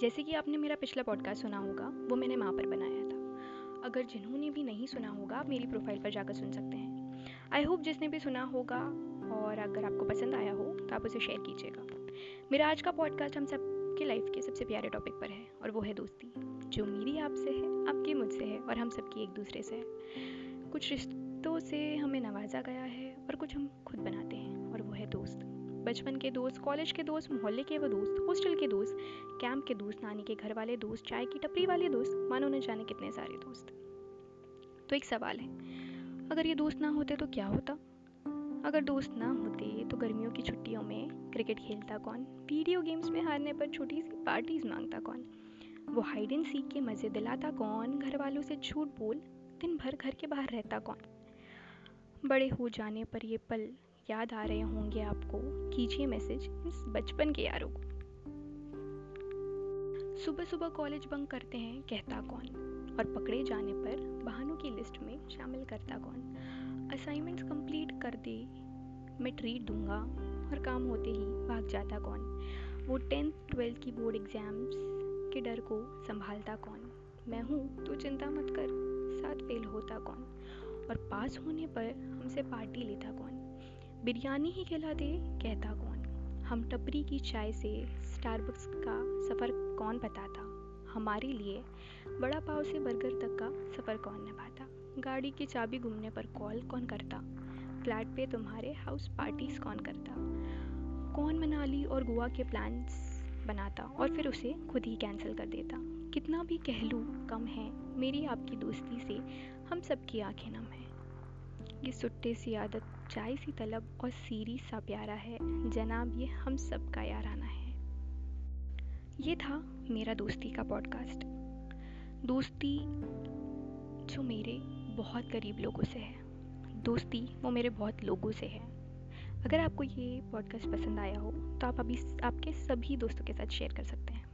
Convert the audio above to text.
जैसे कि आपने मेरा पिछला पॉडकास्ट सुना होगा, वो मैंने माँ पर बनाया था। अगर जिन्होंने भी नहीं सुना होगा, आप मेरी प्रोफ़ाइल पर जाकर सुन सकते हैं। आई होप जिसने भी सुना होगा और अगर आपको पसंद आया हो तो आप उसे शेयर कीजिएगा। मेरा आज का पॉडकास्ट हम सब सबके लाइफ के सबसे प्यारे टॉपिक पर है, और वो है दोस्ती। जो मेरी आपसे है, आपकी मुझसे है, और हम सबकी एक दूसरे से है। कुछ रिश्तों से हमें नवाजा गया है, और कुछ हम खुद बनाते हैं, और वो है दोस्त। बचपन के दोस्त, कॉलेज के दोस्त, मोहल्ले के वो दोस्त, हॉस्टल के दोस्त, कैंप के दोस्त, नानी के घर वाले दोस्त, चाय की टपरी वाले दोस्त, मानो न जाने कितने सारे दोस्त। तो एक सवाल है, अगर ये दोस्त ना होते तो क्या होता? अगर दोस्त ना होते तो गर्मियों की छुट्टियों में क्रिकेट खेलता कौन? वीडियो गेम्स में हारने पर छोटी सी पार्टीज़ माँगता कौन? वो हाइड एंड सीख के मज़े दिलाता कौन? घर वालों से झूठ बोल, दिन भर घर के बाहर रहता कौन? बड़े हो जाने पर ये पल याद आ रहे होंगे आपको, कीजिए मैसेज इस बचपन के यारों को। सुबह सुबह कॉलेज बंक करते हैं, कहता कौन? और पकड़े जाने पर बहानों की लिस्ट में शामिल करता कौन? असाइनमेंट्स कंप्लीट कर दे, मैं ट्रीट दूँगा, और काम होते ही भाग जाता कौन? वो टेंथ ट्वेल्थ की बोर्ड एग्ज़ाम्स के डर को संभालता कौन? मैं हूँ तो चिंता मत कर, साथ फेल होता कौन? और पास होने पर हमसे पार्टी लेता कौन? बिरयानी ही खिला दे, कहता कौन? हम टपरी की चाय से स्टारबक्स का सफ़र कौन बताता? हमारे लिए बड़ा पाव से बर्गर तक का सफ़र कौन निभाता? गाड़ी की चाबी घूमने पर कॉल कौन करता? फ्लैट पे तुम्हारे हाउस पार्टीज़ कौन करता? कौन मनाली और गोवा के प्लान्स बनाता? और फिर उसे खुद ही कैंसिल कर देता। कितना भी कह लूँ कम है, मेरी आपकी दोस्ती से हम सबकी आँखें नम हैं। ये सुट्टे सी आदत, चाय सी तलब और सीरी सा प्यारा है। जनाब, ये हम सब का याराना है। ये था मेरा दोस्ती का पॉडकास्ट दोस्ती जो मेरे बहुत करीब लोगों से है। दोस्ती वो मेरे बहुत लोगों से है। अगर आपको ये पॉडकास्ट पसंद आया हो तो आप अभी आपके सभी दोस्तों के साथ शेयर कर सकते हैं।